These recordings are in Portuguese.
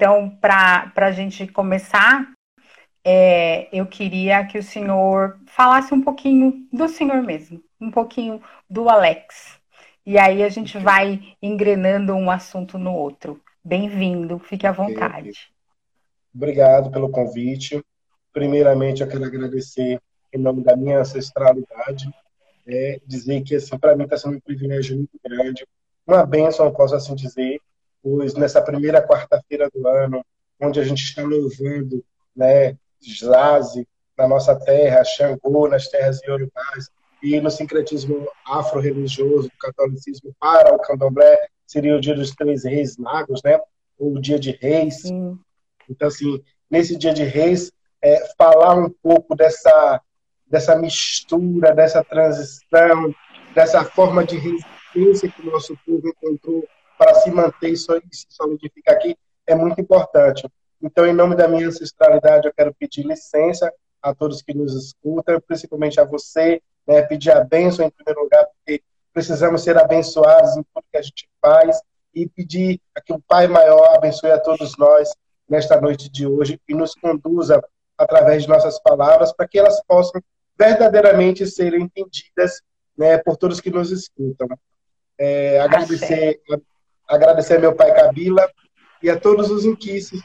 Então, para a gente começar, é, eu queria que o senhor falasse um pouquinho do senhor mesmo, um pouquinho do Alex. E aí a gente vai engrenando um assunto no outro. Bem-vindo, fique à vontade. Obrigado pelo convite. Primeiramente, eu quero agradecer em nome da minha ancestralidade, é, dizer que assim, para mim está sendo um privilégio muito grande, uma bênção, eu posso assim dizer, nessa primeira quarta-feira do ano, onde a gente está louvando né, Zaze na nossa terra, Xangô nas terras iorubás, e no sincretismo afro-religioso do catolicismo para o candomblé, seria o dia dos três reis magos, né? ou o dia de reis. Sim. Então, assim, nesse dia de reis, é, falar um pouco dessa, dessa mistura, dessa transição, dessa forma de resistência que o nosso povo encontrou para se manter e se solidificar aqui, é muito importante. Então, em nome da minha ancestralidade, eu quero pedir licença a todos que nos escutam, principalmente a você, né, pedir a bênção em primeiro lugar, porque precisamos ser abençoados em tudo que a gente faz e pedir que o Pai Maior abençoe a todos nós nesta noite de hoje e nos conduza através de nossas palavras para que elas possam verdadeiramente serem entendidas né, por todos que nos escutam. É, agradecer, agradecer a meu pai Kabila e a todos os inquices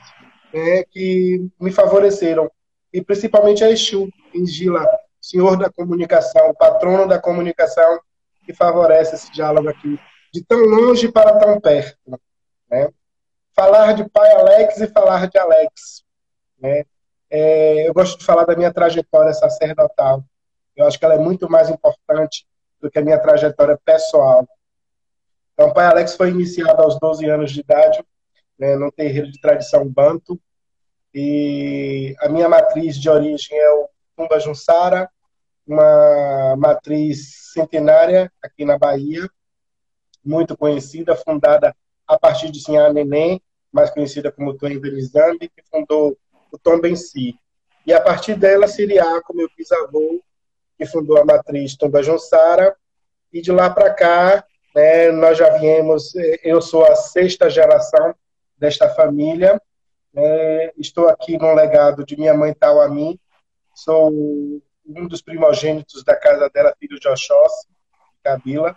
né, que me favoreceram, e principalmente a Exu, Ingila, senhor da comunicação, patrono da comunicação, que favorece esse diálogo aqui, de tão longe para tão perto. Né? Falar de pai Alex e falar de Alex. Né? É, eu gosto de falar da minha trajetória sacerdotal. Eu acho que ela é muito mais importante do que a minha trajetória pessoal. Então, o pai Alex foi iniciado aos 12 anos de idade, né, num terreiro de tradição banto. E a minha matriz de origem é o Tumba Junsara, uma matriz centenária aqui na Bahia, muito conhecida, fundada a partir de Sinhá Neném, mais conhecida como Tony Belizambi, que fundou o Tom Benci. E a partir dela, Siriaco, meu bisavô, que fundou a matriz Tumba Jonsara, e de lá para cá, né, nós já viemos, eu sou a sexta geração desta família, né, estou aqui no legado de minha mãe Tauami, sou um dos primogênitos da casa dela, filho de Oxóssi, Kabila,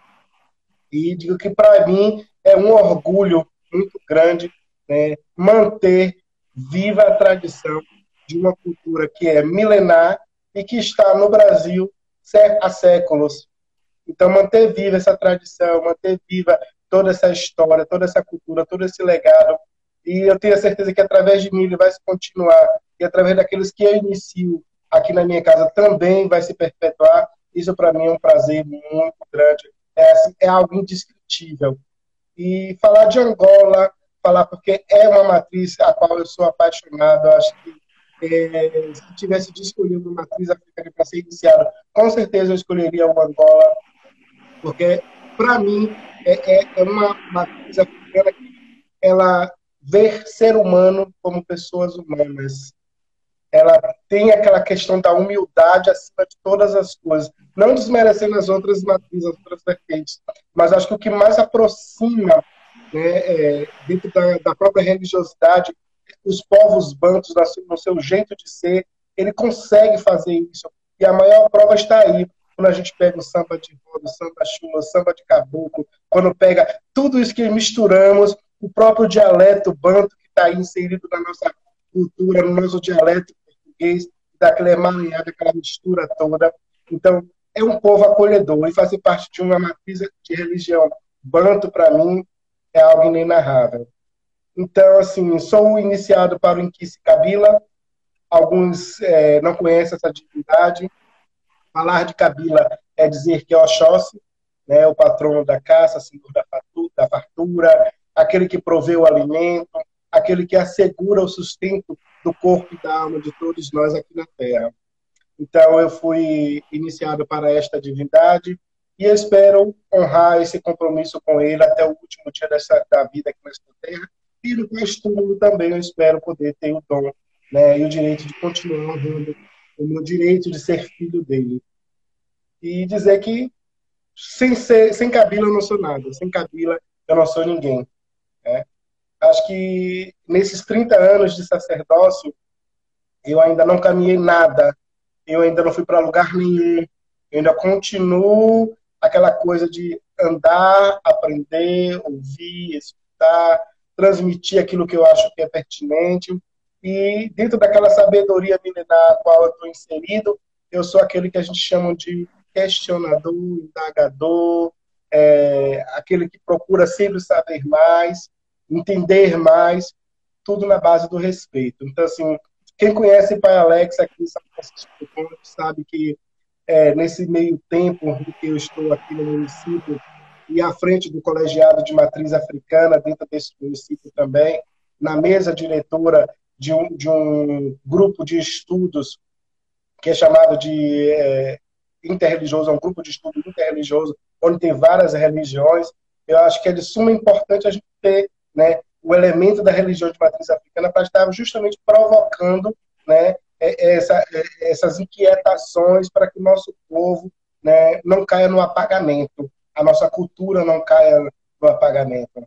e digo que para mim é um orgulho muito grande né, manter viva a tradição de uma cultura que é milenar e que está no Brasil há séculos. Então, manter viva essa tradição, manter viva toda essa história, toda essa cultura, todo esse legado. E eu tenho a certeza que através de mim ele vai se continuar, e através daqueles que eu inicio aqui na minha casa também vai se perpetuar. Isso para mim é um prazer muito grande é, assim, é algo indescritível. E falar de Angola, falar porque é uma matriz a qual eu sou apaixonado, acho que é, se tivesse de escolher uma matriz africana para ser iniciada, com certeza eu escolheria o Angola, porque para mim é, é, é, uma matriz africana que ela vê ser humano como pessoas humanas. Ela tem aquela questão da humildade acima de todas as coisas, não desmerecendo as outras matrizes, as outras vertentes, mas acho que o que mais aproxima, né, é, dentro da, da, própria religiosidade, os povos bantos no seu jeito de ser, ele consegue fazer isso. E a maior prova está aí, quando a gente pega o samba de roda, samba chula, samba de caboclo, quando pega tudo isso que misturamos, o próprio dialeto banto que está inserido na nossa cultura, no nosso dialeto português, daquela emaranhada, aquela mistura toda. Então, é um povo acolhedor e fazer parte de uma matriz de religião banto, para mim, é algo inenarrável. Então, assim, sou iniciado para o Inquice Kabila, alguns é, não conhecem essa divindade. Falar de Kabila é dizer que é Oxóssi, né, o patrono da caça, senhor da fartura, aquele que provê o alimento, aquele que assegura o sustento do corpo e da alma de todos nós aqui na Terra. Então, eu fui iniciado para esta divindade e espero honrar esse compromisso com ele até o último dia dessa, da vida aqui nesta Terra. E no pós-túmulo também eu espero poder ter o dom né, e o direito de continuar honrando o meu direito de ser filho dele. E dizer que sem, ser, sem Kabila eu não sou nada, sem Kabila eu não sou ninguém. Né? Acho que nesses 30 anos de sacerdócio, eu ainda não caminhei nada, eu ainda não fui para lugar nenhum, eu ainda continuo aquela coisa de andar, aprender, ouvir, escutar, transmitir aquilo que eu acho que é pertinente. E dentro daquela sabedoria milenar qual eu estou inserido, eu sou aquele que a gente chama de questionador, indagador, é, aquele que procura sempre saber mais, entender mais, tudo na base do respeito. Então, assim, quem conhece Pai Alex aqui em São Francisco sabe que é, nesse meio tempo que eu estou aqui no município e à frente do colegiado de matriz africana, dentro desse município também, na mesa diretora de um, de um grupo de estudos que é chamado de é, interreligioso, é um grupo de estudo interreligioso, onde tem várias religiões. Eu acho que é de suma importância a gente ter né, o elemento da religião de matriz africana para estar justamente provocando né, é, essa, é, essas inquietações para que o nosso povo né, não caia no apagamento, a nossa cultura não caia no apagamento.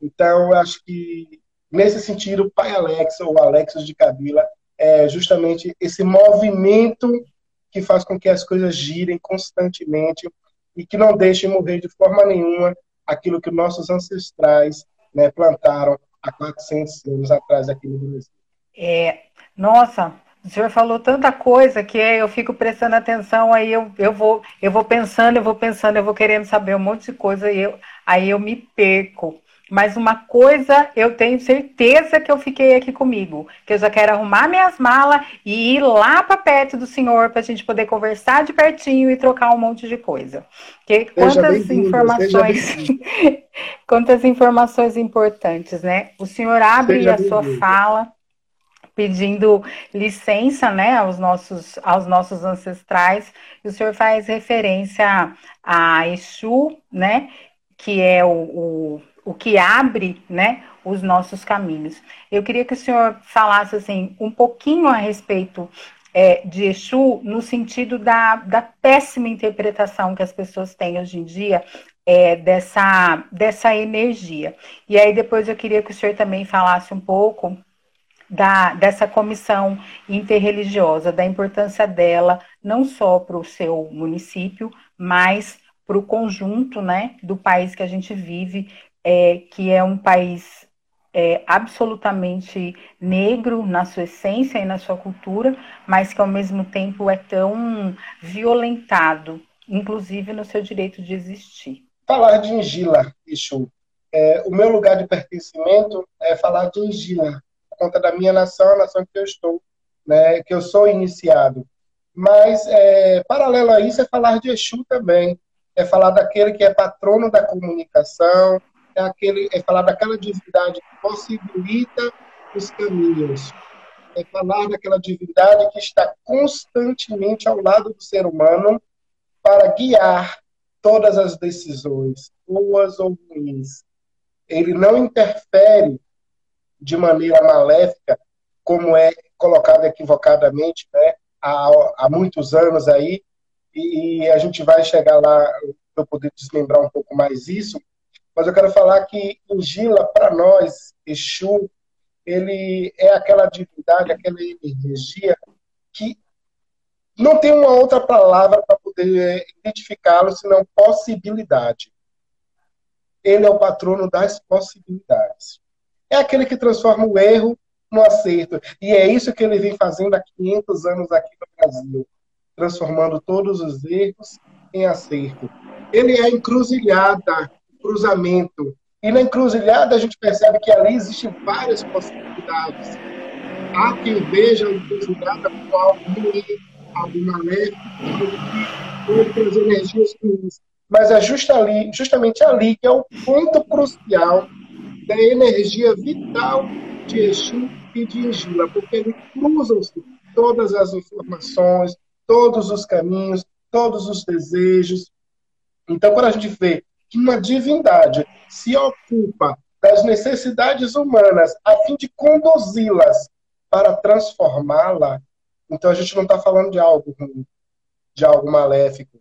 Então, eu acho que, nesse sentido, o Pai Alex, ou Alexos de Kabila, é justamente esse movimento que faz com que as coisas girem constantemente e que não deixem morrer de forma nenhuma aquilo que nossos ancestrais né, plantaram há 400 anos atrás aqui no Brasil. É, nossa, o senhor falou tanta coisa que eu fico prestando atenção, aí eu, eu, vou, eu vou pensando, eu vou pensando, eu vou querendo saber um monte de coisa, e eu, aí eu me perco. Mas uma coisa eu tenho certeza que eu fiquei aqui comigo, que eu já quero arrumar minhas malas e ir lá para perto do senhor para a gente poder conversar de pertinho e trocar um monte de coisa. Porque quantas informações, quantas informações importantes, né? O senhor abre a sua fala pedindo licença, né, aos nossos, aos nossos ancestrais. E o senhor faz referência a Exu, né, que é o, o o que abre, né, os nossos caminhos. Eu queria que o senhor falasse assim um pouquinho a respeito é, de Exu no sentido da, da péssima interpretação que as pessoas têm hoje em dia é, dessa, dessa energia. E aí depois eu queria que o senhor também falasse um pouco da, dessa comissão interreligiosa, da importância dela, não só para o seu município, mas para o conjunto né, do país que a gente vive, é, que é um país é, absolutamente negro na sua essência e na sua cultura, mas que ao mesmo tempo é tão violentado, inclusive no seu direito de existir. Falar de Ingila, Exu. É, o meu lugar de pertencimento é falar de Ingila, por conta da minha nação, a nação que eu estou, né, que eu sou iniciado. Mas, é, paralelo a isso, é falar de Exu também. É falar daquele que é patrono da comunicação, é, aquele, é falar daquela divindade que possibilita os caminhos. É falar daquela divindade que está constantemente ao lado do ser humano para guiar todas as decisões, boas ou ruins. Ele não interfere de maneira maléfica, como é colocado equivocadamente né, há, há muitos anos aí, e, e a gente vai chegar lá para poder desmembrar um pouco mais isso, mas eu quero falar que Ingila, para nós, Exu, ele é aquela divindade, aquela energia que não tem uma outra palavra para poder identificá-lo senão possibilidade. Ele é o patrono das possibilidades. É aquele que transforma o erro no acerto. E é isso que ele vem fazendo há 500 anos aqui no Brasil, transformando todos os erros em acerto. Ele é encruzilhada cruzamento. E na encruzilhada a gente percebe que ali existem várias possibilidades. Há quem veja a encruzilhada como algo ruim, algo maléfico, outras energias ruins. Mas é just ali, justamente ali que é o ponto crucial da energia vital de Exu e de Ingila, porque ele cruzam-se todas as informações, todos os caminhos, todos os desejos. Então, quando a gente vê que uma divindade se ocupa das necessidades humanas a fim de conduzi-las para transformá-la, então a gente não está falando de algo ruim, de algo maléfico.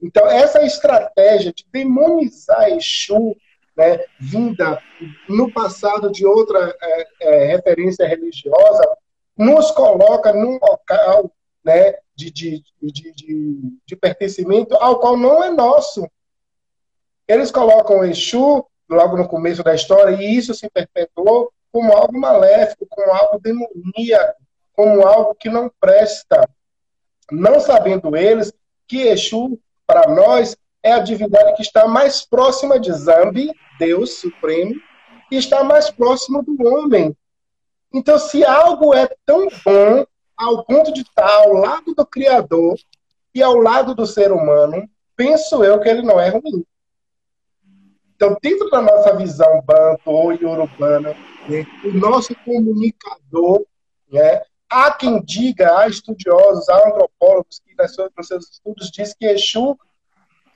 Então, essa estratégia de demonizar Exu né, vinda no passado de outra é, é, referência religiosa, nos coloca num local né, de, de, de, de, de pertencimento ao qual não é nosso. Eles colocam Exu logo no começo da história e isso se perpetuou como algo maléfico, como algo demoníaco, como algo que não presta. Não sabendo eles que Exu, para nós, é a divindade que está mais próxima de Zambi, Deus Supremo, e está mais próximo do homem. Então, se algo é tão bom ao ponto de estar ao lado do Criador e ao lado do ser humano, penso eu que ele não é ruim. Então, dentro da nossa visão banto ou iorubana, né, o nosso comunicador, né, há quem diga, há estudiosos, há antropólogos que nos seus estudos diz que Exu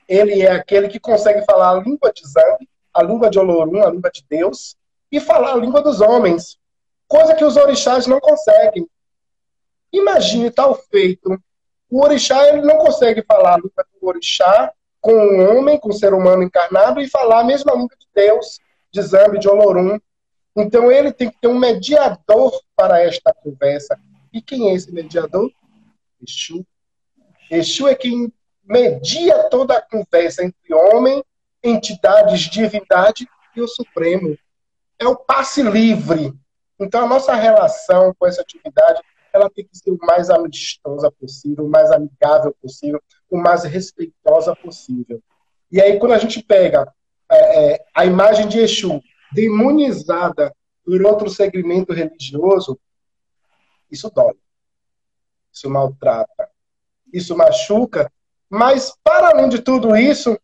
ele é aquele que consegue falar a língua de Zambi, a língua de Olorum, a língua de Deus, e falar a língua dos homens, coisa que os orixás não conseguem. Imagine tal feito. O orixá ele não consegue falar a língua do orixá com um homem, com um ser humano encarnado, e falar a mesma língua de Deus, de Zambi, de Olorum. Então ele tem que ter um mediador para esta conversa. E quem é esse mediador? Exu. Exu é quem media toda a conversa entre homem, entidades, divindade e o Supremo. É o passe livre. Então a nossa relação com essa atividade ela tem que ser o mais amistosa possível, o mais amigável possível, o mais respeitosa possível. E aí, quando a gente pega é, é, a imagem de Exu demonizada por outro segmento religioso, isso dói, isso maltrata, isso machuca, mas, para além de tudo isso,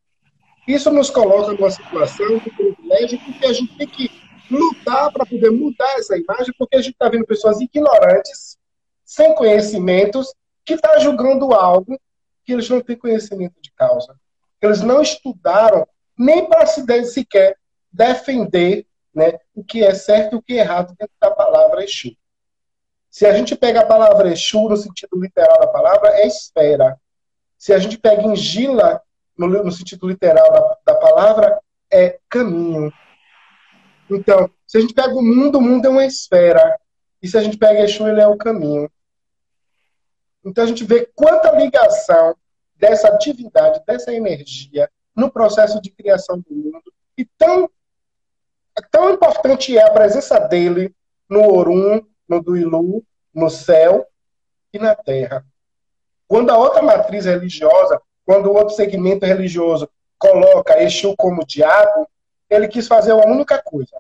isso nos coloca numa situação de privilégio, porque a gente tem que lutar para poder mudar essa imagem, porque a gente está vendo pessoas ignorantes sem conhecimentos, que está julgando algo que eles não têm conhecimento de causa. Eles não estudaram nem para se sequer defender né, o que é certo e o que é errado dentro da palavra Exu. Se a gente pega a palavra Exu no sentido literal da palavra, é esfera. Se a gente pega Ingila no, no sentido literal da, da palavra, é caminho. Então, se a gente pega o mundo, o mundo é uma esfera. E se a gente pega Exu, ele é o caminho. Então a gente vê quanta ligação dessa atividade, dessa energia no processo de criação do mundo e tão tão importante é a presença dele no Orum, no Duilu, no céu e na terra. Quando a outra matriz religiosa, quando o outro segmento religioso coloca Exu como diabo, ele quis fazer uma única coisa.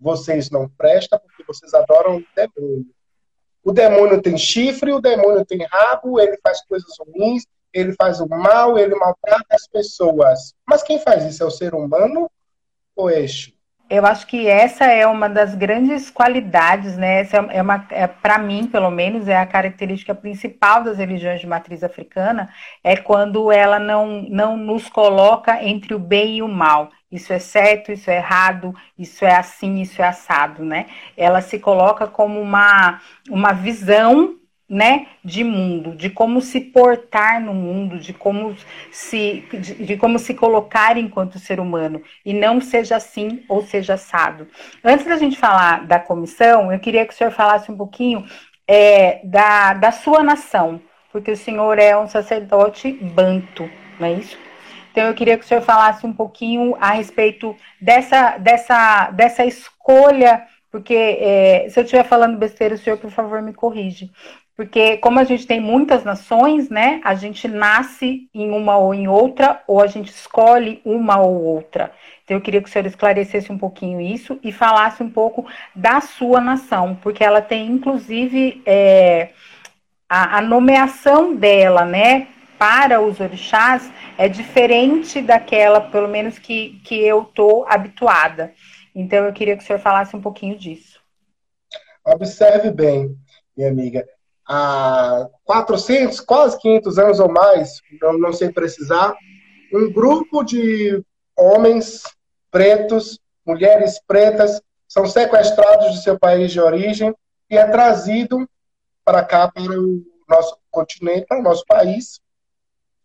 Vocês não prestam porque vocês adoram o demônio. O demônio tem chifre, o demônio tem rabo, ele faz coisas ruins, ele faz o mal, ele maltrata as pessoas. Mas quem faz isso é o ser humano ou é Exu? Eu acho que essa é uma das grandes qualidades, né? Essa é uma, é, para mim, pelo menos, é a característica principal das religiões de matriz africana, é quando ela não, não nos coloca entre o bem e o mal isso é certo, isso é errado, isso é assim, isso é assado, né? Ela se coloca como uma, uma visão né, de mundo, de como se portar no mundo, de como se, de, de, como se colocar enquanto ser humano, e não seja assim ou seja assado. Antes da gente falar da comissão, eu queria que o senhor falasse um pouquinho é, da, da sua nação, porque o senhor é um sacerdote banto, não é isso? Então, eu queria que o senhor falasse um pouquinho a respeito dessa, dessa, dessa escolha, porque é, se eu estiver falando besteira, o senhor, por favor, me corrige. Porque, como a gente tem muitas nações, né, a gente nasce em uma ou em outra, ou a gente escolhe uma ou outra. Então, eu queria que o senhor esclarecesse um pouquinho isso e falasse um pouco da sua nação, porque ela tem, inclusive, é, a, a nomeação dela, né, para os orixás é diferente daquela, pelo menos que, que eu estou habituada. Então, eu queria que o senhor falasse um pouquinho disso. Observe bem, minha amiga. Há 400, quase 500 anos ou mais, não, não sei precisar, um grupo de homens pretos, mulheres pretas, são sequestrados de seu país de origem e é trazido para cá, para o nosso continente, para o nosso país,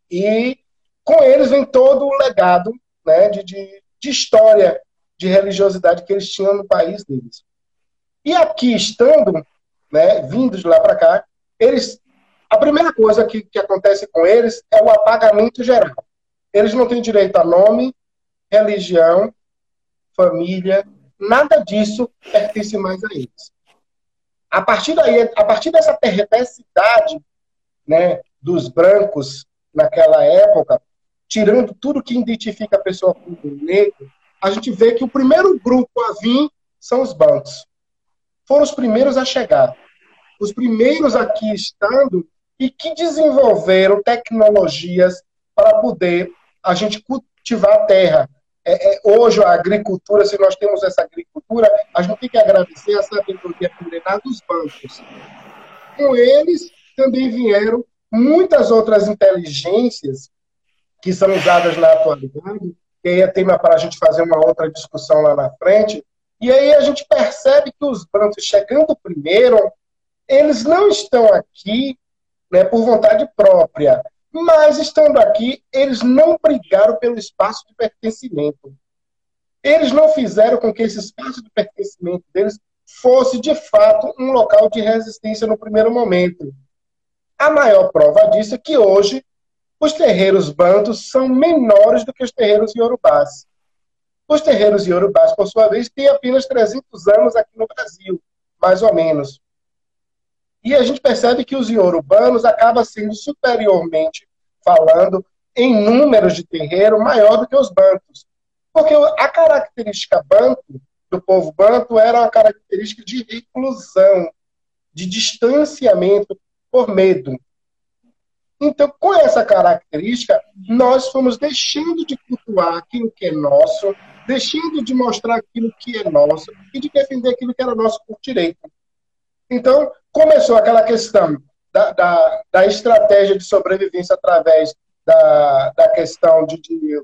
e com eles vem todo o legado né, de, de, de história, de religiosidade que eles tinham no país deles. E aqui, estando, né, vindo de lá para cá, eles, a primeira coisa que, que acontece com eles é o apagamento geral. Eles não têm direito a nome, religião, família, nada disso pertence mais a eles. A partir daí, a partir dessa perversidade, né, dos brancos naquela época, tirando tudo que identifica a pessoa como negro, a gente vê que o primeiro grupo a vir são os bancos. Foram os primeiros a chegar. Os primeiros aqui estando e que desenvolveram tecnologias para poder a gente cultivar a terra. É, é, hoje, a agricultura, se nós temos essa agricultura, a gente tem que agradecer a sabedoria milenar dos bancos. Com eles também vieram muitas outras inteligências que são usadas na atualidade, e aí é tema para a gente fazer uma outra discussão lá na frente, e aí a gente percebe que os brancos chegando primeiro, eles não estão aqui né, por vontade própria, mas estando aqui, eles não brigaram pelo espaço de pertencimento. Eles não fizeram com que esse espaço de pertencimento deles fosse, de fato, um local de resistência no primeiro momento. A maior prova disso é que hoje os terreiros bantos são menores do que os terreiros iorubás. Os terreiros iorubás, por sua vez, têm apenas 300 anos aqui no Brasil, mais ou menos. E a gente percebe que os iorubanos acabam sendo superiormente falando em números de terreiro maior do que os bantos. Porque a característica banto do povo banto era uma característica de reclusão, de distanciamento por medo. Então, com essa característica, nós fomos deixando de cultuar aquilo que é nosso, deixando de mostrar aquilo que é nosso e de defender aquilo que era nosso por direito. Então, começou aquela questão da, da, da estratégia de sobrevivência através da, da questão de, de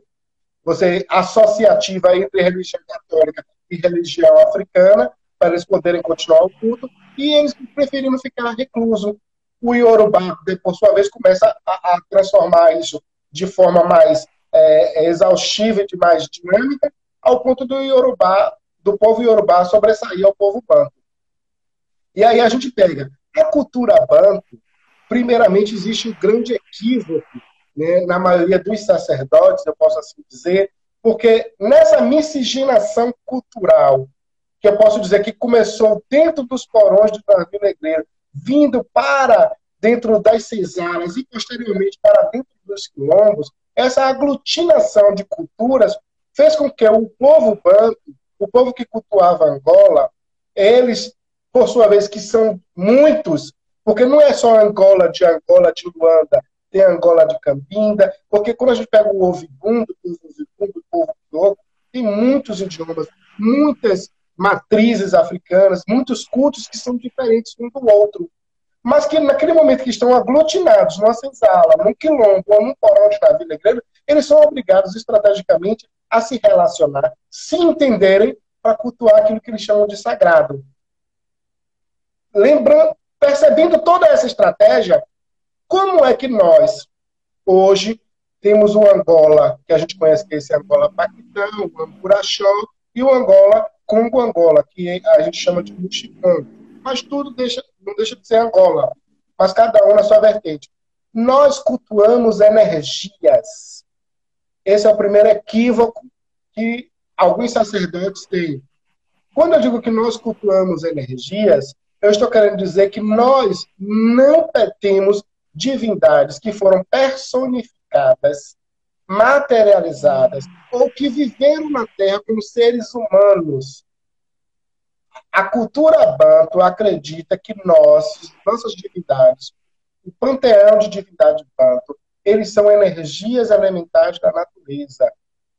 você associativa entre religião católica e religião africana, para eles poderem continuar o culto, e eles preferiram ficar recluso, o Yorubá, por sua vez, começa a, a transformar isso de forma mais é, exaustiva e mais dinâmica, ao ponto do Yorubá, do povo Yorubá sobressair ao povo Banto. E aí a gente pega a cultura Banto, primeiramente existe um grande equívoco né, na maioria dos sacerdotes, eu posso assim dizer, porque nessa miscigenação cultural, que eu posso dizer que começou dentro dos porões do navio negreiro, vindo para dentro das cesaras e posteriormente para dentro dos quilombos, essa aglutinação de culturas fez com que o povo banto, o povo que cultuava Angola, eles, por sua vez, que são muitos, porque não é só Angola de Angola de Luanda, tem Angola de Cambinda, porque quando a gente pega o Ovibundo, o Ovibundo, o povo tem muitos idiomas, muitas matrizes africanas, muitos cultos que são diferentes um do outro. Mas que naquele momento que estão aglutinados numa senzala, num quilombo ou num porão de navio negreiro, eles são obrigados estrategicamente a se relacionar, se entenderem para cultuar aquilo que eles chamam de sagrado. Lembrando, percebendo toda essa estratégia, como é que nós, hoje, temos o Angola, que a gente conhece que é esse Angola Paquitão, o Ampuraxó, e o Angola Congo Angola, que a gente chama de Muxicão. Mas tudo deixa, não deixa de ser Angola, mas cada um na sua vertente. Nós cultuamos energias. Esse é o primeiro equívoco que alguns sacerdotes têm. Quando eu digo que nós cultuamos energias, eu estou querendo dizer que nós não temos divindades que foram personificadas materializadas ou que viveram na Terra como seres humanos. A cultura banto acredita que nós, nossas divindades, o panteão de divindade banto, eles são energias elementares da natureza.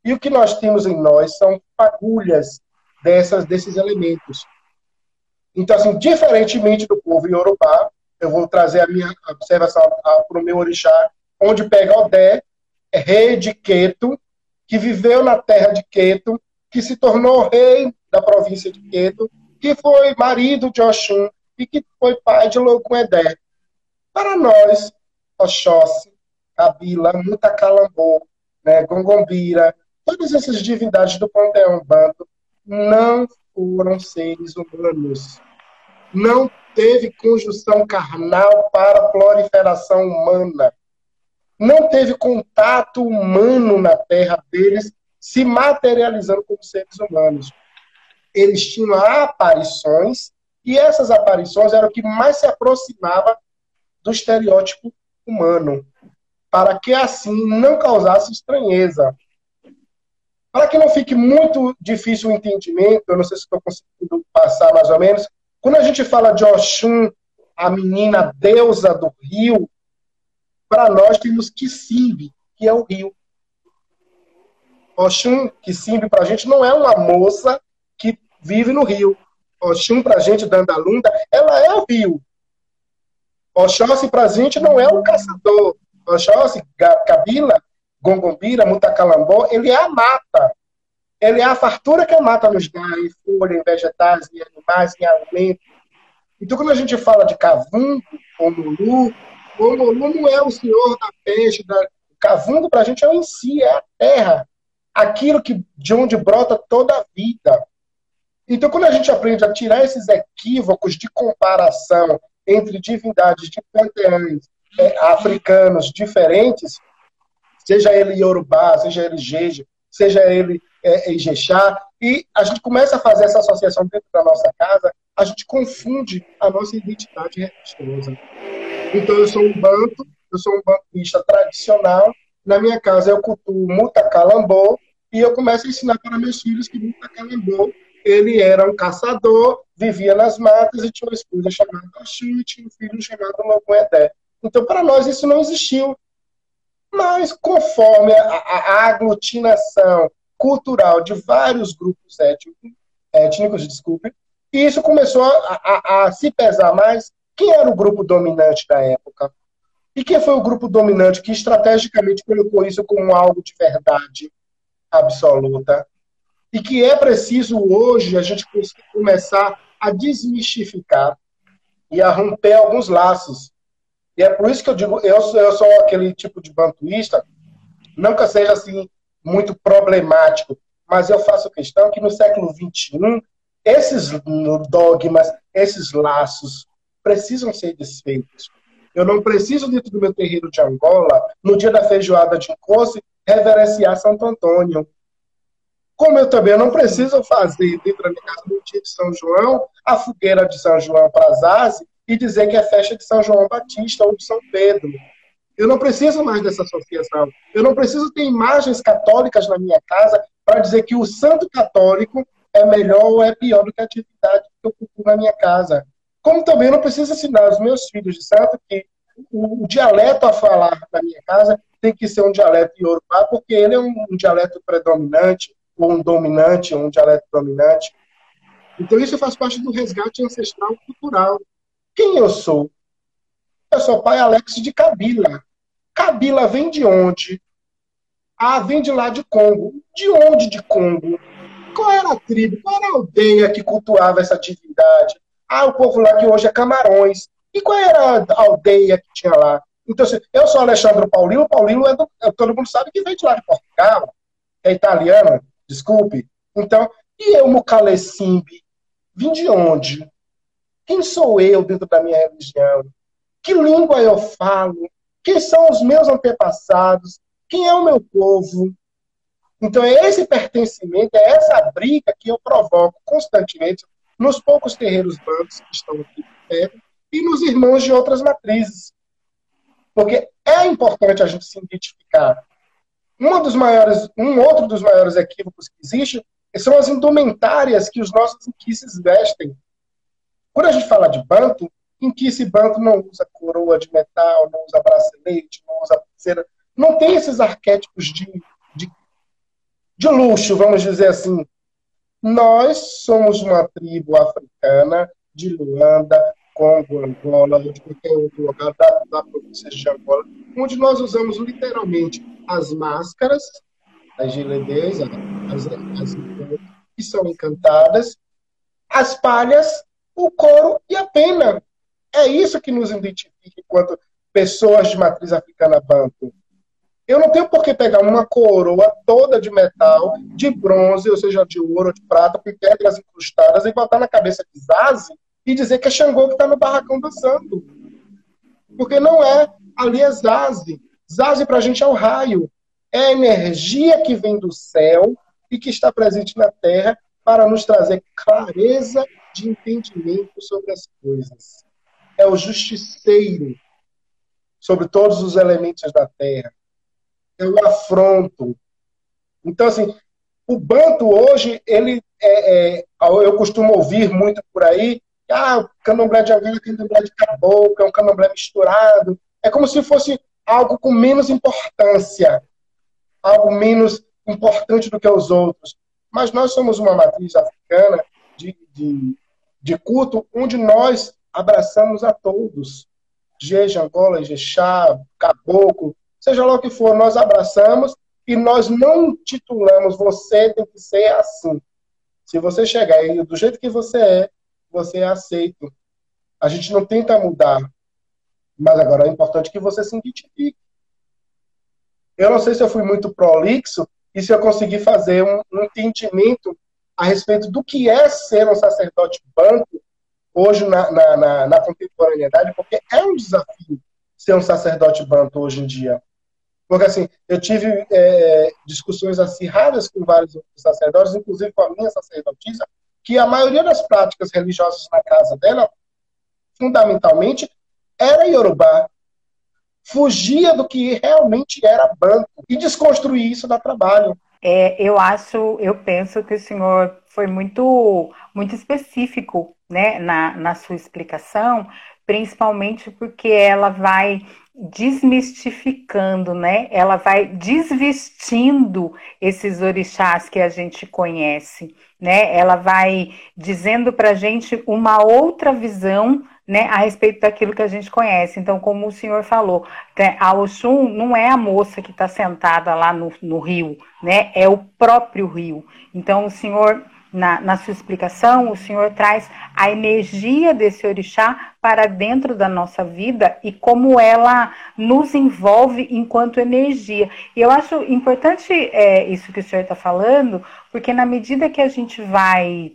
E o que nós temos em nós são fagulhas dessas, desses elementos. Então, assim, diferentemente do povo iorubá, eu vou trazer a minha observação para o meu orixá, onde pega Odé, rei de Queto, que viveu na terra de Queto, que se tornou rei da província de Queto, que foi marido de Oxum e que foi pai de Locuedé. Para nós, Oxóssi, Kabila, Mutacalambô, né, Gongombira, todas essas divindades do panteão banto não foram seres humanos. Não teve conjunção carnal para proliferação humana. Não teve contato humano na terra deles se materializando como seres humanos. Eles tinham aparições e essas aparições eram o que mais se aproximava do estereótipo humano, para que assim não causasse estranheza. Para que não fique muito difícil o entendimento, eu não sei se estou conseguindo passar mais ou menos, quando a gente fala de Oxum, a menina deusa do rio, para nós temos Kissimbi, que é o rio. Oxum, Kissimbi, para a gente não é uma moça que vive no rio. Oxum, para a gente, Dandalunda, ela é o rio. Oxóssi, para a gente, não é o caçador. Oxóssi, Kabila, Gongombira, Mutacalambó, ele é a mata. Ele é a fartura que a mata nos dá em folha, em vegetais, em animais, em alimentos. Então, quando a gente fala de cavungo, Omulu, Omulu não é o senhor da peixe, da... cavungo para a gente é o em si, é a terra. Aquilo que, de onde brota toda a vida. Então, quando a gente aprende a tirar esses equívocos de comparação entre divindades de panteões é, africanos diferentes, seja ele Yorubá, seja ele Jeje, seja ele é, e a gente começa a fazer essa associação dentro da nossa casa, a gente confunde a nossa identidade religiosa. Então, eu sou um banto, eu sou um bantuista tradicional, na minha casa eu cultuo Muta Calambô, e eu começo a ensinar para meus filhos que Muta Calambô, ele era um caçador, vivia nas matas e tinha uma esposa chamada e tinha um filho chamado Logunedé. Então, para nós, isso não existiu. Mas, conforme a, a, aglutinação cultural de vários grupos étnicos, étnicos desculpe, isso começou a, a, a, se pesar mais. Quem era o grupo dominante da época? E quem foi o grupo dominante que estrategicamente colocou isso como algo de verdade absoluta? E que é preciso hoje a gente começar a desmistificar e a romper alguns laços e é por isso que eu digo, eu sou, eu sou aquele tipo de que eu seja assim muito problemático, mas eu faço questão que no século XXI, esses dogmas, esses laços, precisam ser desfeitos. Eu não preciso, dentro do meu terreiro de Angola, no dia da feijoada de Encosse, reverenciar Santo Antônio. Como eu também não preciso fazer, dentro da minha casa, no dia de São João, a fogueira de São João para Zaze, e dizer que é festa de São João Batista ou de São Pedro. Eu não preciso mais dessa associação. Eu não preciso ter imagens católicas na minha casa para dizer que o santo católico é melhor ou é pior do que a atividade que eu cultuo na minha casa. Como também não preciso ensinar os meus filhos santo que o, o dialeto a falar na minha casa tem que ser um dialeto iorubá, porque ele é um, um dialeto predominante, ou um dominante, ou um dialeto dominante. Então isso faz parte do resgate ancestral cultural. Quem eu sou? Eu sou pai Alex de Kabila. Kabila vem de onde? Ah, vem de lá de Congo. De onde de Congo? Qual era a tribo? Qual era a aldeia que cultuava essa divindade? Ah, o povo lá que hoje é Camarões. E qual era a aldeia que tinha lá? Então, assim, eu sou Alexandre Paulino. Paulino é do, todo mundo sabe que vem de lá de Portugal. É italiano, desculpe. Então, e eu, Mucalecimbi? Vim de onde? Quem sou eu dentro da minha religião? Que língua eu falo? Quem são os meus antepassados? Quem é o meu povo? Então, é esse pertencimento, é essa briga que eu provoco constantemente nos poucos terreiros bancos que estão aqui perto e nos irmãos de outras matrizes. Porque é importante a gente se identificar. Uma dos maiores, um outro dos maiores equívocos que existe são as indumentárias que os nossos inquices vestem. Quando a gente fala de que esse banco não usa coroa de metal, não usa bracelete, não usa pulseira, não tem esses arquétipos de, de, de luxo, vamos dizer assim. Nós somos uma tribo africana de Luanda, Congo, Angola, de qualquer outro lugar da, da província de Angola, onde nós usamos literalmente as máscaras, as giledês, as, as, as que são encantadas, as palhas o couro e a pena. É isso que nos identifica enquanto pessoas de matriz africana banto. Eu não tenho por que pegar uma coroa toda de metal, de bronze, ou seja, de ouro ou de prata, com pedras incrustadas, e botar na cabeça de Zazi e dizer que é Xangô que está no barracão dançando. Porque não é. Ali é Zazi. Zazi para a gente é o raio. É a energia que vem do céu e que está presente na terra para nos trazer clareza de entendimento sobre as coisas. É o justiceiro sobre todos os elementos da terra. É afronto. Então, assim, o banto hoje, ele é, é, eu costumo ouvir muito por aí, ah, o candomblé de Angola é candomblé de caboclo, é um candomblé misturado. É como se fosse algo com menos importância, algo menos importante do que os outros. Mas nós somos uma matriz africana de, de, de culto onde nós abraçamos a todos. Jeje, Angola, Jexá, Caboclo, seja lá o que for, nós abraçamos e nós não titulamos você tem que ser assim. Se você chegar aí do jeito que você é, você é aceito. A gente não tenta mudar. Mas agora é importante que você se identifique. Eu não sei se eu fui muito prolixo e se eu consegui fazer um, um entendimento a respeito do que é ser um sacerdote banco hoje na, na, na, na contemporaneidade, porque é um desafio ser um sacerdote banto hoje em dia. Porque, assim, eu tive é, discussões acirradas com vários sacerdotes, inclusive com a minha sacerdotisa, que a maioria das práticas religiosas na casa dela, fundamentalmente, era Yorubá. Fugia do que realmente era banco. E desconstruir isso dá trabalho. É, eu acho, eu penso que o senhor foi muito, muito específico né, na, na sua explicação, principalmente porque ela vai desmistificando, né? Ela vai desvestindo esses orixás que a gente conhece, né? Ela vai dizendo para a gente uma outra visão, né, a respeito daquilo que a gente conhece. Então, como o senhor falou, né, a Oxum não é a moça que está sentada lá no, no rio, né? É o próprio rio. Então, o senhor na, na, sua explicação, o senhor traz a energia desse orixá para dentro da nossa vida e como ela nos envolve enquanto energia. E eu acho importante é, isso que o senhor está falando, porque na medida que a gente vai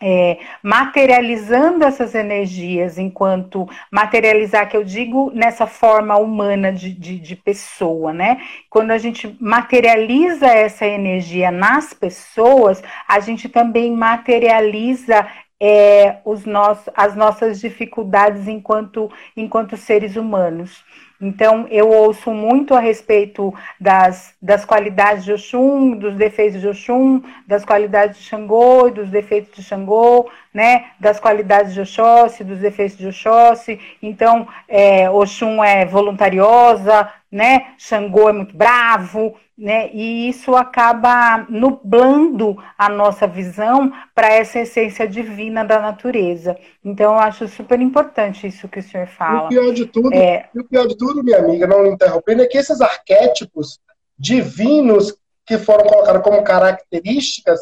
é, materializando essas energias enquanto materializar, que eu digo nessa forma humana de, de, de, pessoa, né? Quando a gente materializa essa energia nas pessoas, a gente também materializa é, os nossos, as nossas dificuldades enquanto, enquanto seres humanos. Então, eu ouço muito a respeito das, das qualidades de Oxum, dos defeitos de Oxum, das qualidades de Xangô, dos defeitos de Xangô, né, das qualidades de Oxóssi, dos defeitos de Oxóssi. Então, é, Oxum é voluntariosa, né, Xangô é muito bravo, né, e isso acaba nublando a nossa visão para essa essência divina da natureza. Então, eu acho super importante isso que o senhor fala. O pior de tudo, é... o pior de tudo, minha amiga, não me interrompendo, é que esses arquétipos divinos que foram colocados como características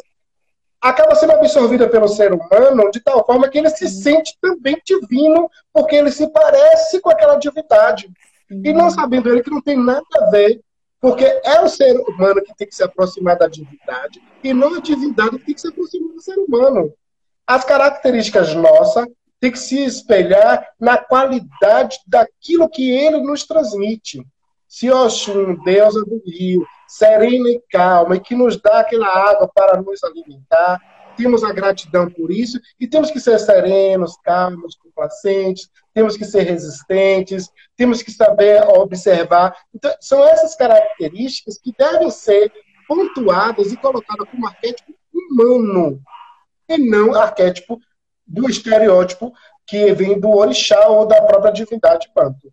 acaba sendo absorvida pelo ser humano de tal forma que ele se sente também divino, porque ele se parece com aquela divindade. E não sabendo ele que não tem nada a ver, porque é o ser humano que tem que se aproximar da divindade, e não a divindade que tem que se aproximar do ser humano. As características nossas têm que se espelhar na qualidade daquilo que ele nos transmite. Se Oxum, deusa do rio, serena e calma, e que nos dá aquela água para nos alimentar, temos a gratidão por isso, e temos que ser serenos, calmos, complacentes, temos que ser resistentes, temos que saber observar. Então, são essas características que devem ser pontuadas e colocadas como arquétipo humano, e não arquétipo do estereótipo que vem do orixá ou da própria divindade banto.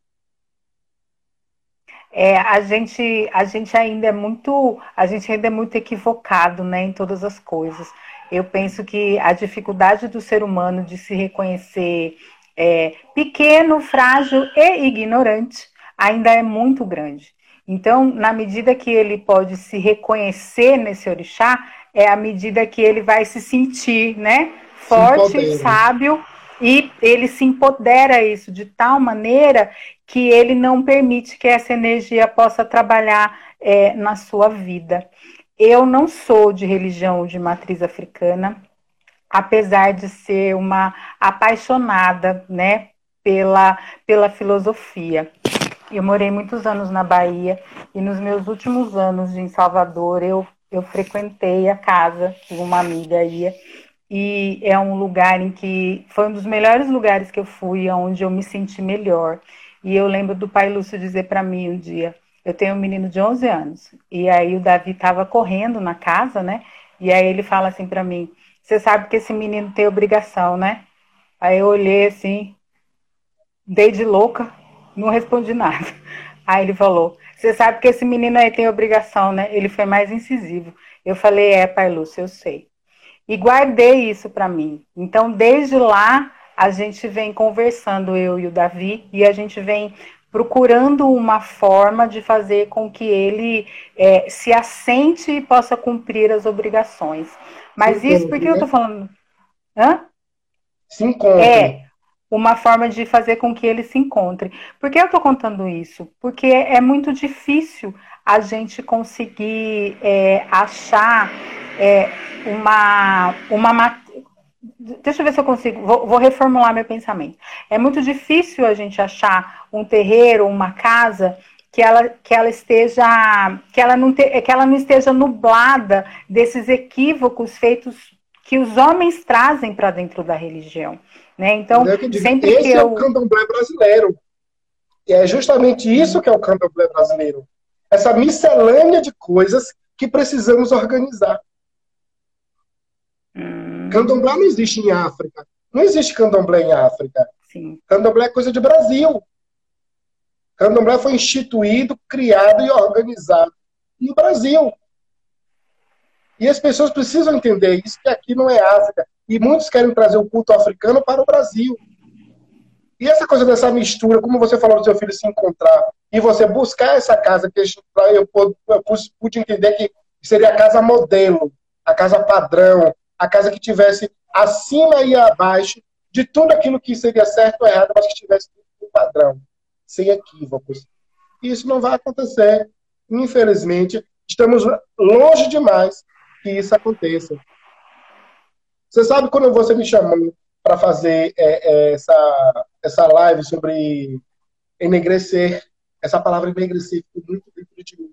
É, a gente a gente ainda é muito a gente ainda é muito equivocado né em todas as coisas. Eu penso que a dificuldade do ser humano de se reconhecer é, pequeno frágil e ignorante ainda é muito grande. Então na medida que ele pode se reconhecer nesse orixá é a medida que ele vai se sentir né forte sábio e ele se empodera isso de tal maneira que ele não permite que essa energia possa trabalhar é, na sua vida. Eu não sou de religião de matriz africana, apesar de ser uma apaixonada, né, pela, pela filosofia. Eu morei muitos anos na Bahia e nos meus últimos anos em Salvador eu, eu frequentei a casa que uma amiga ia e é um lugar em que foi um dos melhores lugares que eu fui, onde eu me senti melhor. E eu lembro do pai Lúcio dizer para mim um dia, eu tenho um menino de 11 anos, e aí o Davi estava correndo na casa, né? E aí ele fala assim para mim: "Você sabe que esse menino tem obrigação, né?" Aí eu olhei assim, dei de louca, não respondi nada. Aí ele falou: Você sabe que esse menino aí tem obrigação, né? Ele foi mais incisivo. Eu falei: É, pai Lúcio, eu sei. E guardei isso para mim. Então, desde lá, a gente vem conversando, eu e o Davi, e a gente vem procurando uma forma de fazer com que ele é, se assente e possa cumprir as obrigações. Mas isso porque eu estou falando. Hã? Se encontre. É, uma forma de fazer com que ele se encontre. Por que eu estou contando isso? Porque é muito difícil a gente conseguir é, achar é, uma, uma. Deixa eu ver se eu consigo. Vou, vou, reformular meu pensamento. É muito difícil a gente achar um terreiro, uma casa que ela, que ela esteja que ela não te, que ela não esteja nublada desses equívocos feitos que os homens trazem para dentro da religião. Né? Então, sempre esse que é eu... o candomblé brasileiro. E é justamente isso que é o candomblé brasileiro. Essa miscelânea de coisas que precisamos organizar. Hum... Candomblé não existe em África. Não existe candomblé em África. Sim. Candomblé é coisa de Brasil. Candomblé foi instituído, criado e organizado no Brasil. E as pessoas precisam entender isso, que aqui não é África. E muitos querem trazer o culto africano para o Brasil. E essa coisa dessa mistura, como você falou do seu filho se encontrar, e você buscar essa casa, que eu pude entender que seria a casa modelo, a casa padrão, a casa que tivesse acima e abaixo de tudo aquilo que seria certo ou errado, mas que tivesse um padrão, sem equívocos. E isso não vai acontecer. Infelizmente, estamos longe demais que isso aconteça. Você sabe quando você me chamou para fazer é, é, essa, essa live sobre enegrecer, essa palavra enegrecer ficou muito dentro de mim.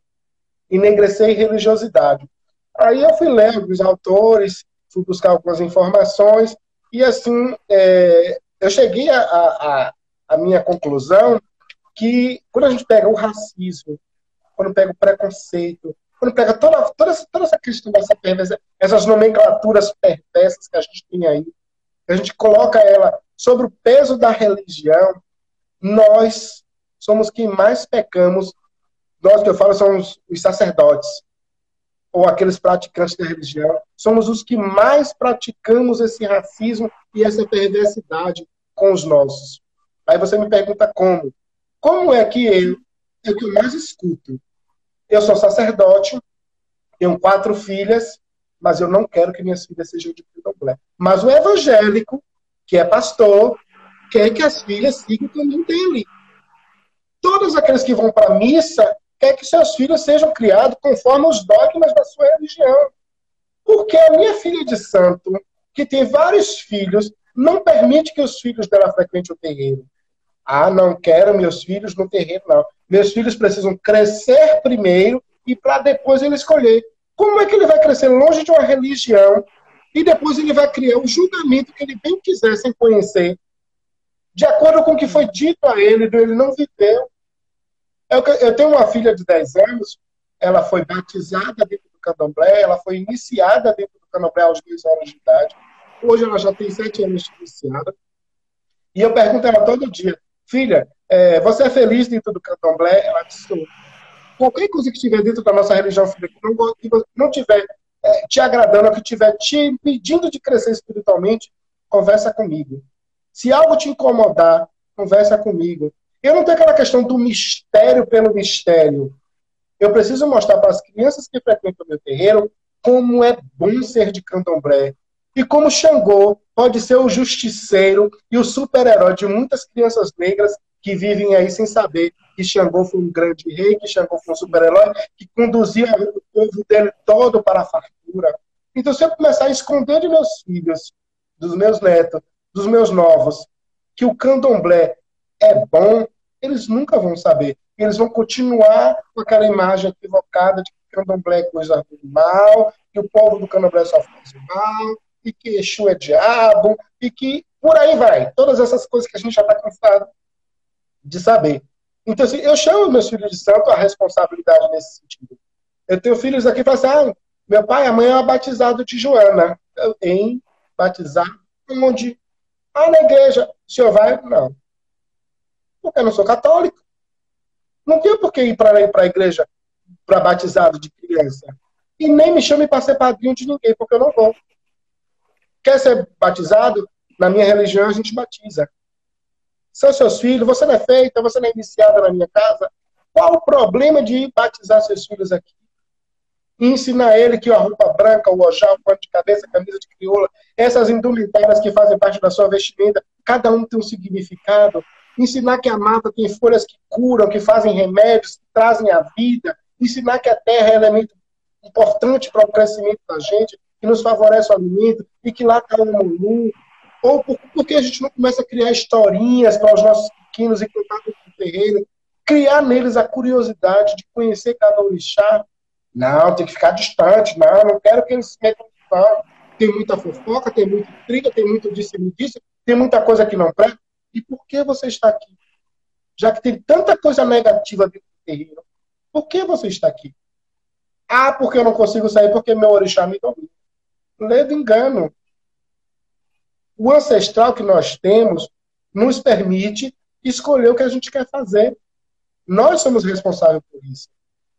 Enegrecer e religiosidade. Aí eu fui ler alguns autores, fui buscar algumas informações, e assim, é, eu cheguei a, a, a minha conclusão que quando a gente pega o racismo, quando pega o preconceito, quando pega toda, toda, toda essa questão dessa perversa, essas nomenclaturas perversas que a gente tem aí, a gente coloca ela sobre o peso da religião, nós somos quem mais pecamos. Nós que eu falo são os, sacerdotes, ou aqueles praticantes da religião, somos os que mais praticamos esse racismo e essa perversidade com os nossos. Aí você me pergunta como? Como é que eu, é o que eu mais escuto? Eu sou sacerdote, tenho quatro filhas, mas eu não quero que minhas filhas sejam de candomblé. Mas o evangélico, que é pastor, quer que as filhas sigam o caminho dele. Todos aqueles que vão para a missa quer que seus filhos sejam criados conforme os dogmas da sua religião. Porque a minha filha de santo, que tem vários filhos, não permite que os filhos dela frequentem o terreiro. Ah, não quero meus filhos no terreno, não. Meus filhos precisam crescer primeiro e para depois ele escolher. Como é que ele vai crescer longe de uma religião e depois ele vai criar o julgamento que ele bem quiser sem conhecer, de acordo com o que foi dito a ele, ele não viveu. Eu tenho uma filha de 10 anos, ela foi batizada dentro do candomblé, ela foi iniciada dentro do candomblé aos 10 anos de idade. Hoje ela já tem 7 anos de iniciada. E eu pergunto a ela todo dia: filha, é, você é feliz dentro do candomblé? Ela disse. Qualquer coisa que estiver dentro da nossa religião, que não, não tiver é, te agradando, que estiver te impedindo de crescer espiritualmente, conversa comigo. Se algo te incomodar, conversa comigo. Eu não tenho aquela questão do mistério pelo mistério. Eu preciso mostrar para as crianças que frequentam o meu terreiro como é bom ser de candomblé. E como Xangô pode ser o justiceiro e o super-herói de muitas crianças negras que vivem aí sem saber que Xangô foi um grande rei, que Xangô foi um super-herói, que conduzia o povo dele todo para a fartura. Então, se eu começar a esconder de meus filhos, dos meus netos, dos meus novos, que o candomblé é bom, eles nunca vão saber. Eles vão continuar com aquela imagem equivocada de que candomblé é coisa do mal, que o povo do candomblé só faz mal, e que Exu é diabo, e que por aí vai. Todas essas coisas que a gente já está cansado de saber. Então, assim, eu chamo meus filhos de santo a responsabilidade nesse sentido. Eu tenho filhos aqui que falam assim, ah, meu pai amanhã é batizado de Joana. Eu, em batizar onde? Ah, na igreja. O senhor vai? Não. Porque eu não sou católico. Não tenho por que ir para a igreja para batizado de criança. E nem me chame para ser padrinho de ninguém, porque eu não vou. Quer ser batizado? Na minha religião a gente batiza. São seus filhos, você não é feita, você não é iniciada na minha casa. Qual o problema de batizar seus filhos aqui? E ensinar ele que a roupa branca, o ojal, o pano de cabeça, a camisa de crioula, essas indumentárias que fazem parte da sua vestimenta, cada um tem um significado. Ensinar que a mata tem folhas que curam, que fazem remédios, que trazem a vida. Ensinar que a terra é elemento importante para o crescimento da gente, que nos favorece o alimento, e que lá está o mulu. Ou por, porque a gente não começa a criar historinhas para os nossos pequenos e contar com o terreiro, criar neles a curiosidade de conhecer cada orixá. Não, tem que ficar distante. Não, não quero que eles se metam. Tem muita fofoca, tem muita intriga, tem muito disse me disse, tem muita coisa que não presta. E por que você está aqui? Já que tem tanta coisa negativa dentro do terreiro, por que você está aqui? Ah, porque eu não consigo sair porque meu orixá me domina. Ledo engano. O ancestral que nós temos nos permite escolher o que a gente quer fazer. Nós somos responsáveis por isso.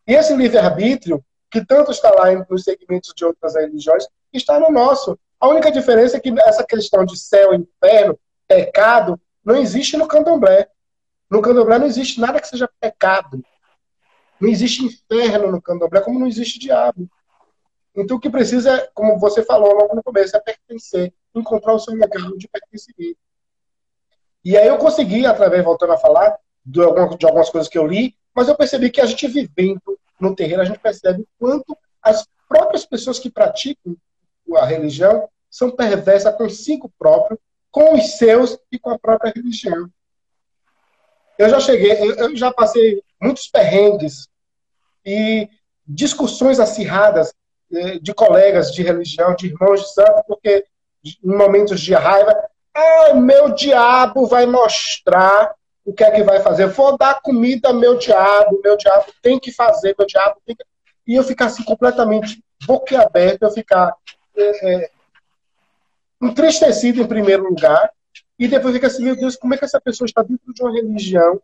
E esse livre-arbítrio, que tanto está lá nos segmentos de outras religiões, está no nosso. A única diferença é que essa questão de céu inferno, pecado, não existe no candomblé. No candomblé não existe nada que seja pecado. Não existe inferno no candomblé, como não existe diabo. Então, o que precisa, como você falou logo no começo, é pertencer, encontrar o seu lugar de pertencer. E aí eu consegui, através, voltando a falar, de algumas, coisas que eu li, mas eu percebi que a gente vivendo no terreiro, a gente percebe quanto as próprias pessoas que praticam a religião são perversas consigo próprio, com os seus e com a própria religião. Eu já cheguei, eu já passei muitos perrengues e discussões acirradas eh, de colegas de religião, de irmãos de santo, porque em momentos de raiva, ah, meu diabo vai mostrar o que é que vai fazer. Vou dar comida meu diabo, meu diabo tem que fazer, meu diabo tem que... E eu ficar assim completamente boquiaberto, eu ficar é, é, entristecido em primeiro lugar, e depois fica assim, meu Deus, como é que essa pessoa está dentro de uma religião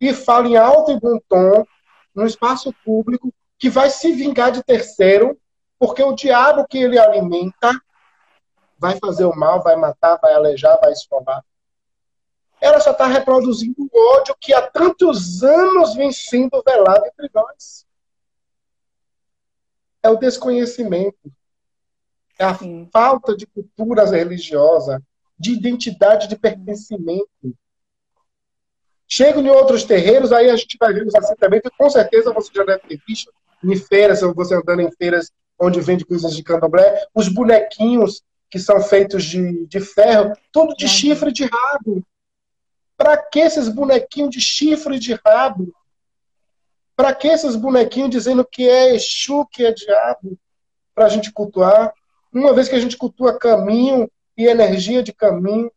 e fala em alto e bom tom no espaço público que vai se vingar de terceiro, porque o diabo que ele alimenta vai fazer o mal, vai matar, vai alejar, vai esfolar. Ela só está reproduzindo o ódio que há tantos anos vem sendo velado entre nós. É o desconhecimento. É a Sim. falta de cultura religiosa, de identidade de pertencimento. Chego em outros terreiros, aí a gente vai ver os assentamentos, com certeza você já deve ter visto em feiras, você andando em feiras onde vende coisas de candomblé, os bonequinhos que são feitos de, de ferro, tudo de chifre de rabo. Para que esses bonequinhos de chifre de rabo? Para que esses bonequinhos dizendo que é Exu, que é diabo? Para a gente cultuar? Uma vez que a gente cultua caminho e energia de caminho.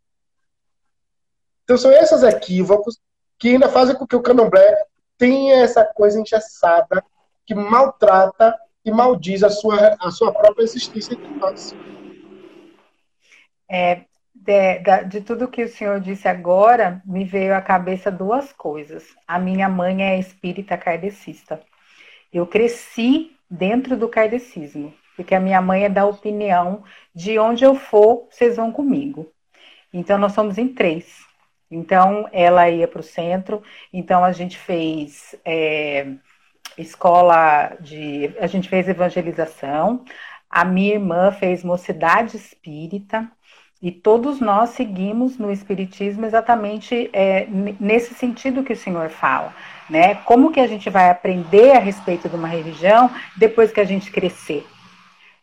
Então são esses equívocos que ainda fazem com que o candomblé tenha essa coisa engessada que maltrata e maldiz a sua, a sua própria existência entre nós. É, de, de, tudo que o senhor disse agora, me veio à cabeça duas coisas. A minha mãe é espírita kardecista. Eu cresci dentro do kardecismo, porque a minha mãe é da opinião de onde eu for, vocês vão comigo. Então, nós somos em três. Então, ela ia para o centro, então a gente fez é, escola de. A gente fez evangelização, a minha irmã fez mocidade espírita, e todos nós seguimos no Espiritismo exatamente é, nesse sentido que o Senhor fala. Né? Como que a gente vai aprender a respeito de uma religião depois que a gente crescer?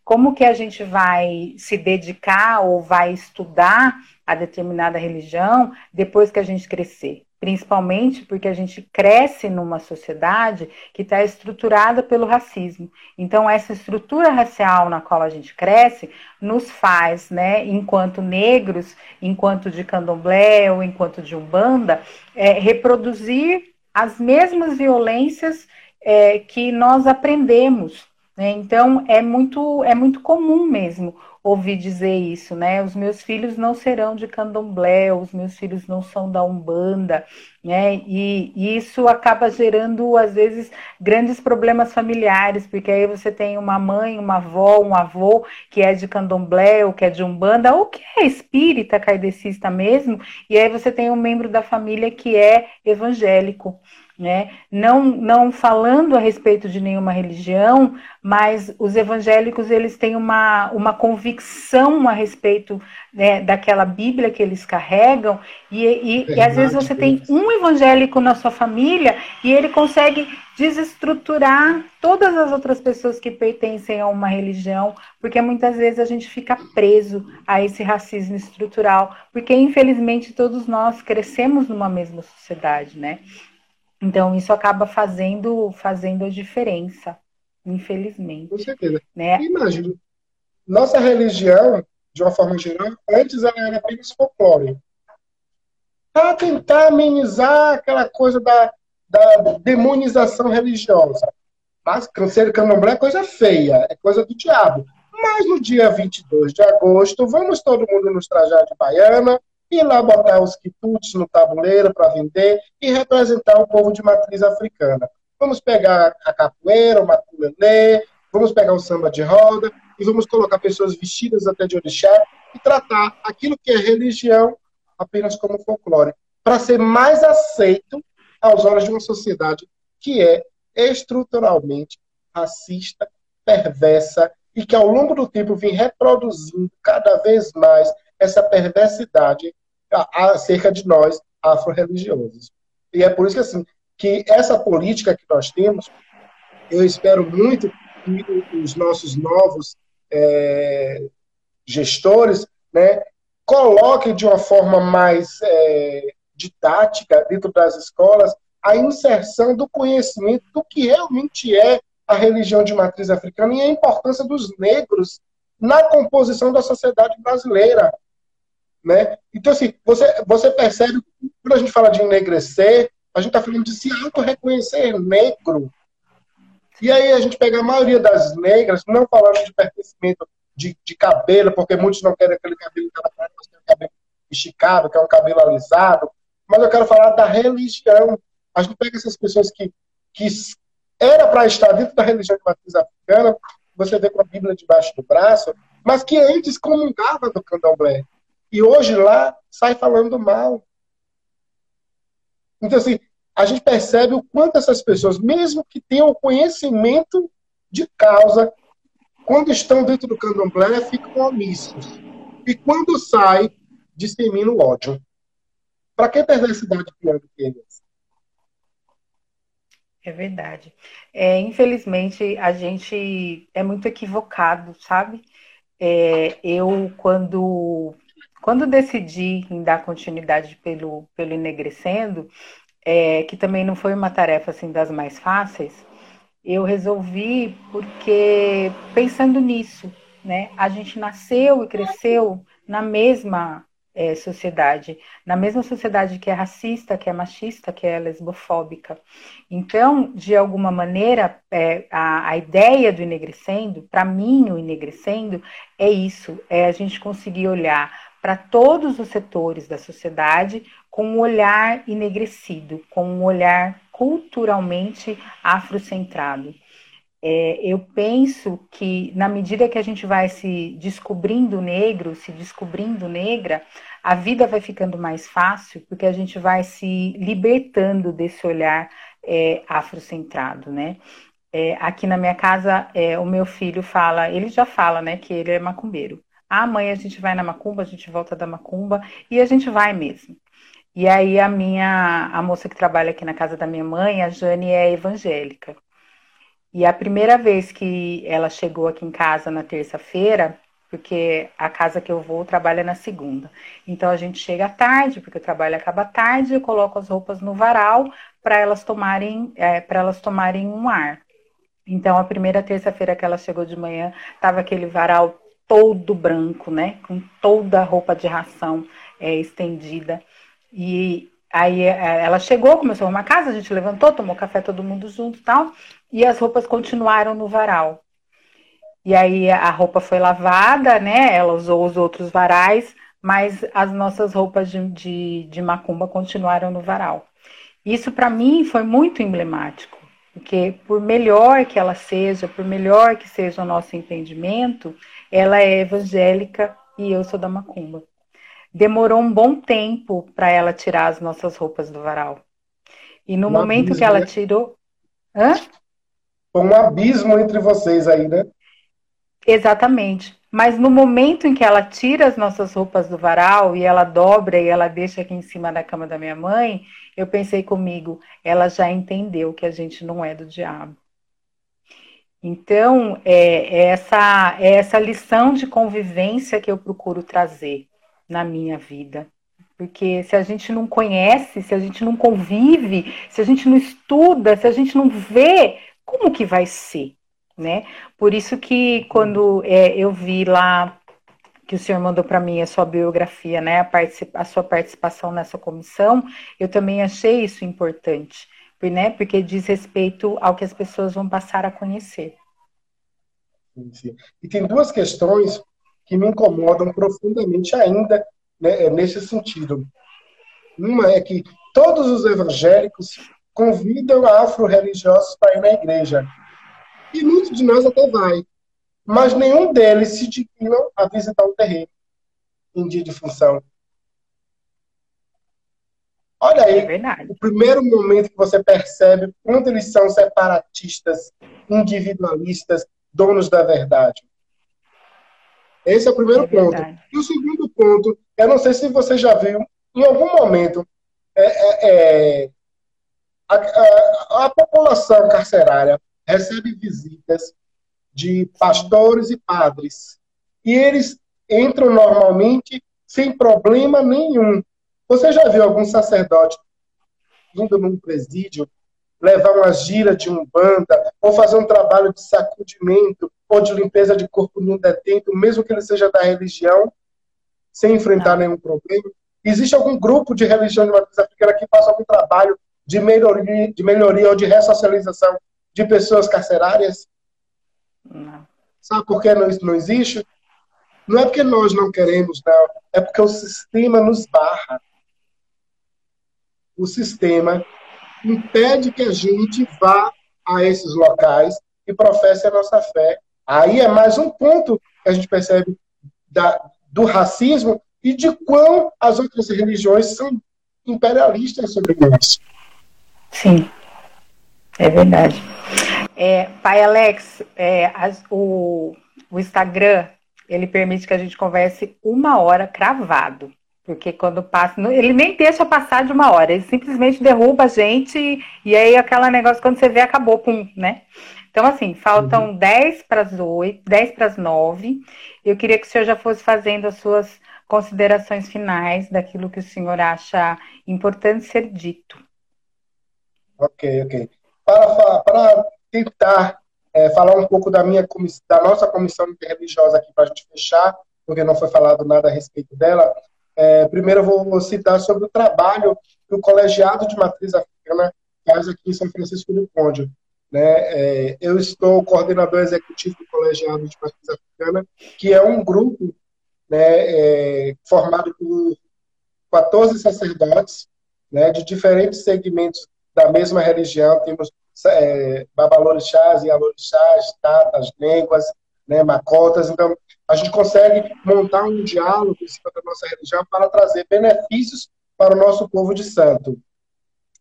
Como que a gente vai se dedicar ou vai estudar a determinada religião depois que a gente crescer? Principalmente porque a gente cresce numa sociedade que está estruturada pelo racismo. Então, essa estrutura racial na qual a gente cresce nos faz, né, enquanto negros, enquanto de candomblé ou enquanto de umbanda, é, reproduzir as mesmas violências é, que nós aprendemos. Né? Então, é muito, é muito comum mesmo ouvi dizer isso, né? Os meus filhos não serão de candomblé, os meus filhos não são da Umbanda, né? E, e, isso acaba gerando, às vezes, grandes problemas familiares, porque aí você tem uma mãe, uma avó, um avô que é de candomblé ou que é de Umbanda, ou que é espírita, kardecista mesmo, e aí você tem um membro da família que é evangélico né? Não, não falando a respeito de nenhuma religião, mas os evangélicos eles têm uma, uma convicção a respeito né, daquela Bíblia que eles carregam, e, e, e às vezes você tem um evangélico na sua família e ele consegue desestruturar todas as outras pessoas que pertencem a uma religião, porque muitas vezes a gente fica preso a esse racismo estrutural, porque infelizmente todos nós crescemos numa mesma sociedade, né? Então, isso acaba fazendo, fazendo a diferença, infelizmente. Com certeza. Né? Imagino, nossa religião, de uma forma geral, antes ela era apenas folclore. Para tentar amenizar aquela coisa da, da demonização religiosa. Mas câncer candomblé é coisa feia, é coisa do diabo. Mas no dia 22 de agosto, vamos todo mundo nos trajar de baiana, ir lá botar os quitutes no tabuleiro para vender e representar o povo de matriz africana. Vamos pegar a capoeira, o maculelê, vamos pegar o samba de roda e vamos colocar pessoas vestidas até de orixá e tratar aquilo que é religião apenas como folclore, para ser mais aceito aos olhos de uma sociedade que é estruturalmente racista, perversa e que ao longo do tempo vem reproduzindo cada vez mais essa perversidade acerca de nós afro-religiosos. E é por isso que, assim, que essa política que nós temos, eu espero muito que os nossos novos é, gestores né, coloquem de uma forma mais é, didática dentro das escolas a inserção do conhecimento do que realmente é a religião de matriz africana e a importância dos negros na composição da sociedade brasileira. Né? Então, assim, você, você percebe, quando a gente fala de enegrecer, a gente está falando de se auto-reconhecer negro. E aí a gente pega a maioria das negras, não falando de pertencimento de, de cabelo, porque muitos não querem aquele cabelo mas tem um cabelo esticado, que é um cabelo alisado, mas eu quero falar da religião. A gente pega essas pessoas que, que era para estar dentro da religião de matriz africana, você vê com a Bíblia debaixo do braço, mas que antes comungava do candomblé. E hoje lá sai falando mal. Então, assim, a gente percebe o quanto essas pessoas, mesmo que tenham conhecimento de causa, quando estão dentro do candomblé, ficam omissos. E quando sai, disseminam o ódio. Para que perversidade pior do que essa? É verdade. É, infelizmente, a gente é muito equivocado, sabe? É, eu, quando quando decidi em dar continuidade pelo, pelo Enegrecendo, é, que também não foi uma tarefa assim das mais fáceis, eu resolvi porque pensando nisso, né? A gente nasceu e cresceu na mesma é, sociedade, na mesma sociedade que é racista, que é machista, que é lesbofóbica. Então, de alguma maneira, é, a, a ideia do enegrecendo, para mim, o enegrecendo é isso, é a gente conseguir olhar para todos os setores da sociedade com um olhar enegrecido, com um olhar culturalmente afrocentrado. É, eu penso que, na medida que a gente vai se descobrindo negro, se descobrindo negra, a vida vai ficando mais fácil, porque a gente vai se libertando desse olhar é, afrocentrado, né? é, aqui na minha casa, é, o meu filho fala, ele já fala, né, que ele é macumbeiro. Mãe, a gente vai na macumba, a gente volta da macumba, e a gente vai mesmo. E aí a minha, a moça que trabalha aqui na casa da minha mãe, a Jane, é evangélica. E a primeira vez que ela chegou aqui em casa na terça-feira, porque a casa que eu vou trabalha na segunda. Então a gente chega tarde, porque o trabalho acaba tarde, eu coloco as roupas no varal para elas tomarem é, para elas tomarem um ar. Então a primeira terça-feira que ela chegou de manhã, tava aquele varal todo branco, né, com toda a roupa de ração é, estendida. E aí é, ela chegou, começou uma casa, a gente levantou, tomou café todo mundo junto, tal, e as roupas continuaram no varal. E aí a roupa foi lavada, né? Ela usou os outros varais, mas as nossas roupas de, de, de macumba continuaram no varal. Isso para mim foi muito emblemático, porque por melhor que ela seja, por melhor que seja o nosso entendimento, ela é evangélica e eu sou da macumba. Demorou um bom tempo para ela tirar as nossas roupas do varal. E no um momento abismo, que ela né? tirou. Hã? Foi um abismo entre vocês aí, né? Exatamente. Mas no momento em que ela tira as nossas roupas do varal e ela dobra e ela deixa aqui em cima da cama da minha mãe, eu pensei comigo, ela já entendeu que a gente não é do diabo. Então, é, é essa, é essa lição de convivência que eu procuro trazer na minha vida. Porque se a gente não conhece, se a gente não convive, se a gente não estuda, se a gente não vê, como que vai ser? Né? Por isso que quando é, eu vi lá que o senhor mandou para mim a sua biografia, né, a, a, sua participação nessa comissão, eu também achei isso importante, né, porque diz respeito ao que as pessoas vão passar a conhecer. E tem duas questões que me incomodam profundamente ainda né, nesse sentido. Uma é que todos os evangélicos convidam afro-religiosos para ir na igreja e muitos de nós até vai. Mas nenhum deles se dignam a visitar o terreno em dia de função. Olha aí, é o primeiro momento que você percebe quando eles são separatistas, individualistas, donos da verdade. Esse é o primeiro é ponto. E o segundo ponto, eu não sei se você já viu, em algum momento, é, é, é a, a, a população carcerária recebe visitas de pastores e padres. E eles entram normalmente sem problema nenhum. Você já viu algum sacerdote indo num presídio levar uma gira de umbanda ou fazer um trabalho de sacudimento ou de limpeza de corpo de um detento, mesmo que ele seja da religião, sem enfrentar nenhum problema? Existe algum grupo de religião de matriz africana que faça algum trabalho de melhoria, de melhoria ou de ressocialização de pessoas carcerárias? Não. Sabe por que isso não existe? Não é porque nós não queremos, não. É porque o sistema nos barra. O sistema impede que a gente vá a esses locais e professe a nossa fé. Aí é mais um ponto que a gente percebe da, do racismo e de quão as outras religiões são imperialistas sobre nós. Sim, é verdade. É, pai Alex, é, as, o, o Instagram, ele permite que a gente converse uma hora cravado. Porque quando passa, ele nem deixa passar de uma hora, ele simplesmente derruba a gente e aí aquele negócio, quando você vê, acabou, pum, né? Então, assim, faltam uhum. 10 para as 8, 10 para as 9. Eu queria que o senhor já fosse fazendo as suas considerações finais daquilo que o senhor acha importante ser dito. Ok, ok. Para, para tentar é, falar um pouco da minha da nossa comissão interreligiosa aqui para a gente fechar, porque não foi falado nada a respeito dela. É, primeiro eu vou citar sobre o trabalho que o colegiado de matriz africana faz aqui em São Francisco do Conde. Né? É, eu estou coordenador executivo do colegiado de matriz africana, que é um grupo né, é, formado por 14 sacerdotes né, de diferentes segmentos da mesma religião. Temos é, babalorixás e alorixás, tatas, línguas, né, macotas. Então, a gente consegue montar um diálogo em cima da nossa religião para trazer benefícios para o nosso povo de santo.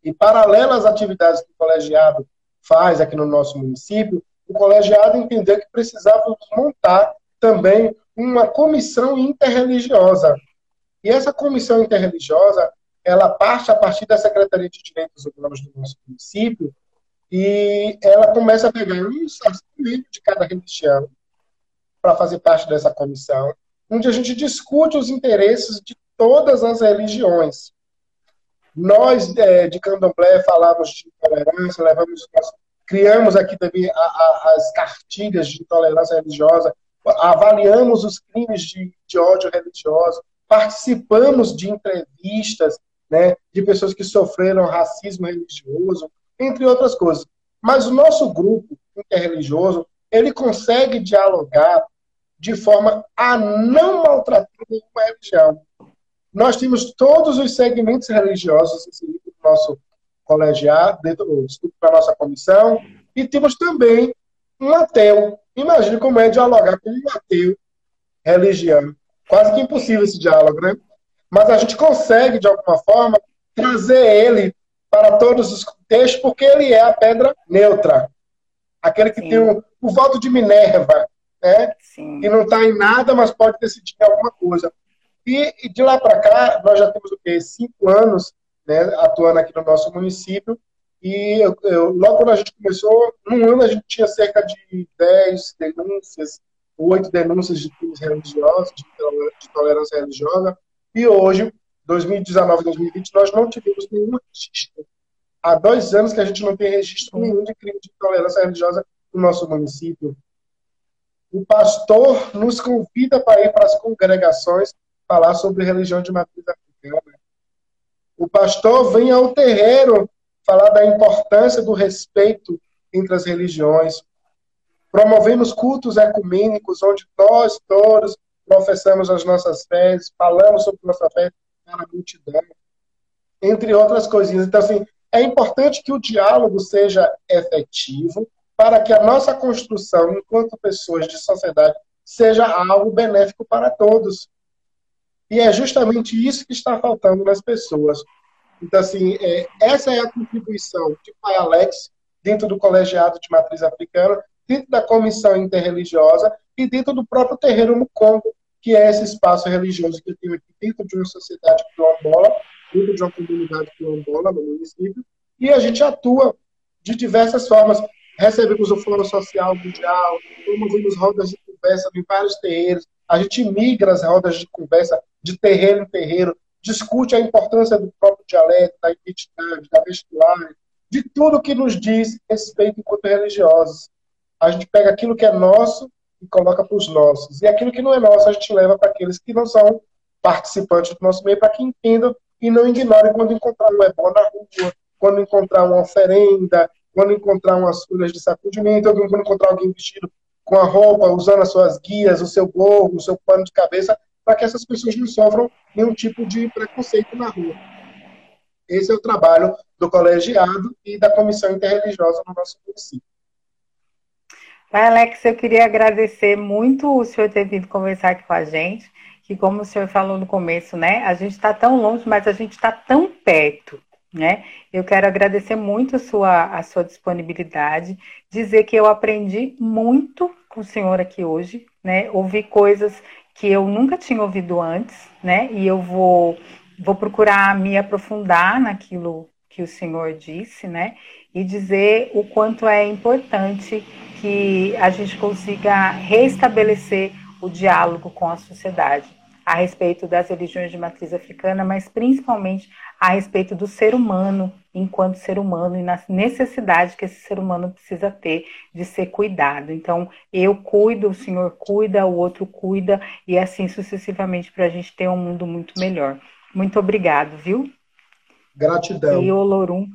E paralelo às atividades que o colegiado faz aqui no nosso município, o colegiado entendeu que precisava montar também uma comissão interreligiosa. E essa comissão interreligiosa, ela parte a partir da Secretaria de Direitos Humanos do nosso município e ela começa a pegar um membro de cada religião para fazer parte dessa comissão, onde a gente discute os interesses de todas as religiões. Nós, é, de Candomblé, falamos de intolerância, levamos, criamos aqui também a, a, as cartilhas de intolerância religiosa, avaliamos os crimes de, de ódio religioso, participamos de entrevistas né, de pessoas que sofreram racismo religioso, entre outras coisas. Mas o nosso grupo interreligioso, ele consegue dialogar de forma a não maltratar nenhuma religião. Nós temos todos os segmentos religiosos inseridos no nosso colegiado, dentro, da nossa comissão, e temos também um ateu. Imagine como é dialogar com um ateu religião. Quase que impossível esse diálogo, né? Mas a gente consegue, de alguma forma, trazer ele para todos os textos, porque ele é a pedra neutra. Aquele que Sim. tem o, o voto de Minerva, né? Sim. Que não está em nada, mas pode decidir alguma coisa. E, e de lá para cá, nós já temos o quê? Cinco anos né, atuando aqui no nosso município. E eu, eu, logo quando a gente começou, num ano a gente tinha cerca de 10 denúncias, oito denúncias de crimes religiosos, de, de tolerância religiosa. E hoje, 2019 2020, nós não tivemos nenhum registro. Há dois anos que a gente não tem registro nenhum de crime de tolerância religiosa no nosso município. O pastor nos convida para ir para as congregações falar sobre religião de matriz africana. O pastor vem ao terreiro falar da importância do respeito entre as religiões. Promovemos cultos ecumênicos, onde nós todos professamos as nossas fés, falamos sobre nossa fé para a multidão, entre outras coisinhas. Então, assim, é importante que o diálogo seja efetivo para que a nossa construção, enquanto pessoas de sociedade, seja algo benéfico para todos. E é justamente isso que está faltando nas pessoas. Então, assim, é, essa é a contribuição de Pai Alex dentro do colegiado de matriz africana, dentro da comissão interreligiosa e dentro do próprio terreiro Mukongo, que é esse espaço religioso que eu tenho aqui dentro de uma sociedade quilombola, dentro de uma comunidade quilombola no município, e a gente atua de diversas formas. Recebemos o Fórum Social Mundial, promovemos rodas de conversa em vários terreiros, a gente migra as rodas de conversa de terreiro em terreiro, discute a importância do próprio dialeto, da identidade, da vestuária, de tudo que nos diz respeito enquanto religiosos. A gente pega aquilo que é nosso e coloca para os nossos. E aquilo que não é nosso, a gente leva para aqueles que não são participantes do nosso meio, para que entendam e não ignorem quando encontrar um ebó na rua, quando encontrar uma oferenda, quando encontrar umas folhas de sacudimento, quando encontrar alguém vestido com a roupa, usando as suas guias, o seu gorro, o seu pano de cabeça, para que essas pessoas não sofram nenhum tipo de preconceito na rua. Esse é o trabalho do colegiado e da comissão interreligiosa no nosso município. Alex, eu queria agradecer muito o senhor ter vindo conversar aqui com a gente, que como o senhor falou no começo, né, a gente está tão longe, mas a gente está tão perto, né? Eu quero agradecer muito a sua, a sua disponibilidade, dizer que eu aprendi muito com o senhor aqui hoje, né? Ouvi coisas que eu nunca tinha ouvido antes, né? E eu vou, vou procurar me aprofundar naquilo que o senhor disse, né? E dizer o quanto é importante que a gente consiga restabelecer o diálogo com a sociedade a respeito das religiões de matriz africana, mas principalmente a respeito do ser humano enquanto ser humano e na necessidade que esse ser humano precisa ter de ser cuidado. Então, eu cuido, o senhor cuida, o outro cuida, e assim sucessivamente para a gente ter um mundo muito melhor. Muito obrigado, viu? Gratidão. E Olorum,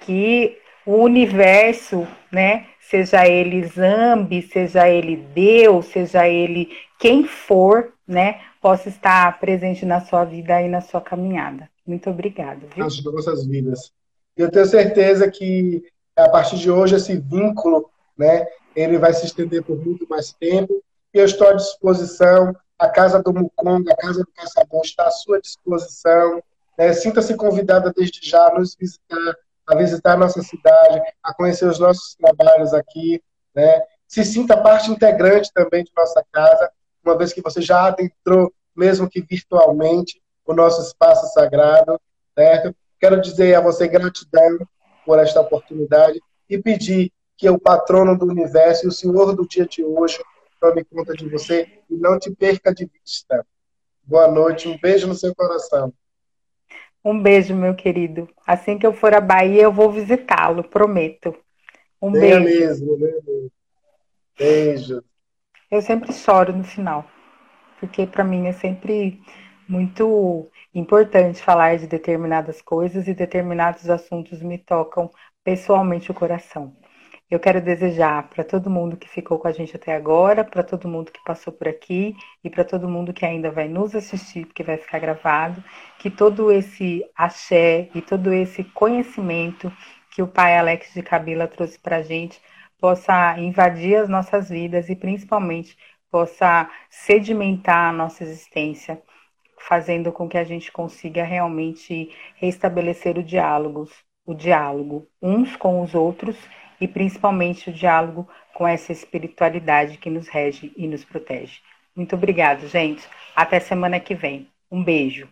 que o universo, né, seja ele Zambi, seja ele Deus, seja ele quem for, né, possa estar presente na sua vida e na sua caminhada. Muito obrigada. Nas nossas vidas. Eu tenho certeza que a partir de hoje esse vínculo, né, ele vai se estender por muito mais tempo. Eu estou à disposição. A casa do Mukong, a casa do Caçabon está à sua disposição. Né? Sinta-se convidada desde já a nos visitar a visitar a nossa cidade, a conhecer os nossos trabalhos aqui, né? Se sinta parte integrante também de nossa casa, uma vez que você já adentrou, mesmo que virtualmente, o nosso espaço sagrado, certo? Quero dizer a você gratidão por esta oportunidade e pedir que o patrono do universo e o Senhor do dia de hoje tome conta de você e não te perca de vista. Boa noite, um beijo no seu coração. Um beijo, meu querido. Assim que eu for à Bahia, eu vou visitá-lo, prometo. Um Venha beijo. mesmo, mesmo. Beijo. Eu sempre choro no final, porque para mim é sempre muito importante falar de determinadas coisas e determinados assuntos me tocam pessoalmente o coração. Eu quero desejar para todo mundo que ficou com a gente até agora, para todo mundo que passou por aqui e para todo mundo que ainda vai nos assistir, porque vai ficar gravado, que todo esse axé e todo esse conhecimento que o pai Alex de Cabila trouxe para a gente possa invadir as nossas vidas e principalmente possa sedimentar a nossa existência, fazendo com que a gente consiga realmente restabelecer o diálogo, o diálogo uns com os outros e principalmente o diálogo com essa espiritualidade que nos rege e nos protege. Muito obrigado, gente. Até semana que vem. Um beijo.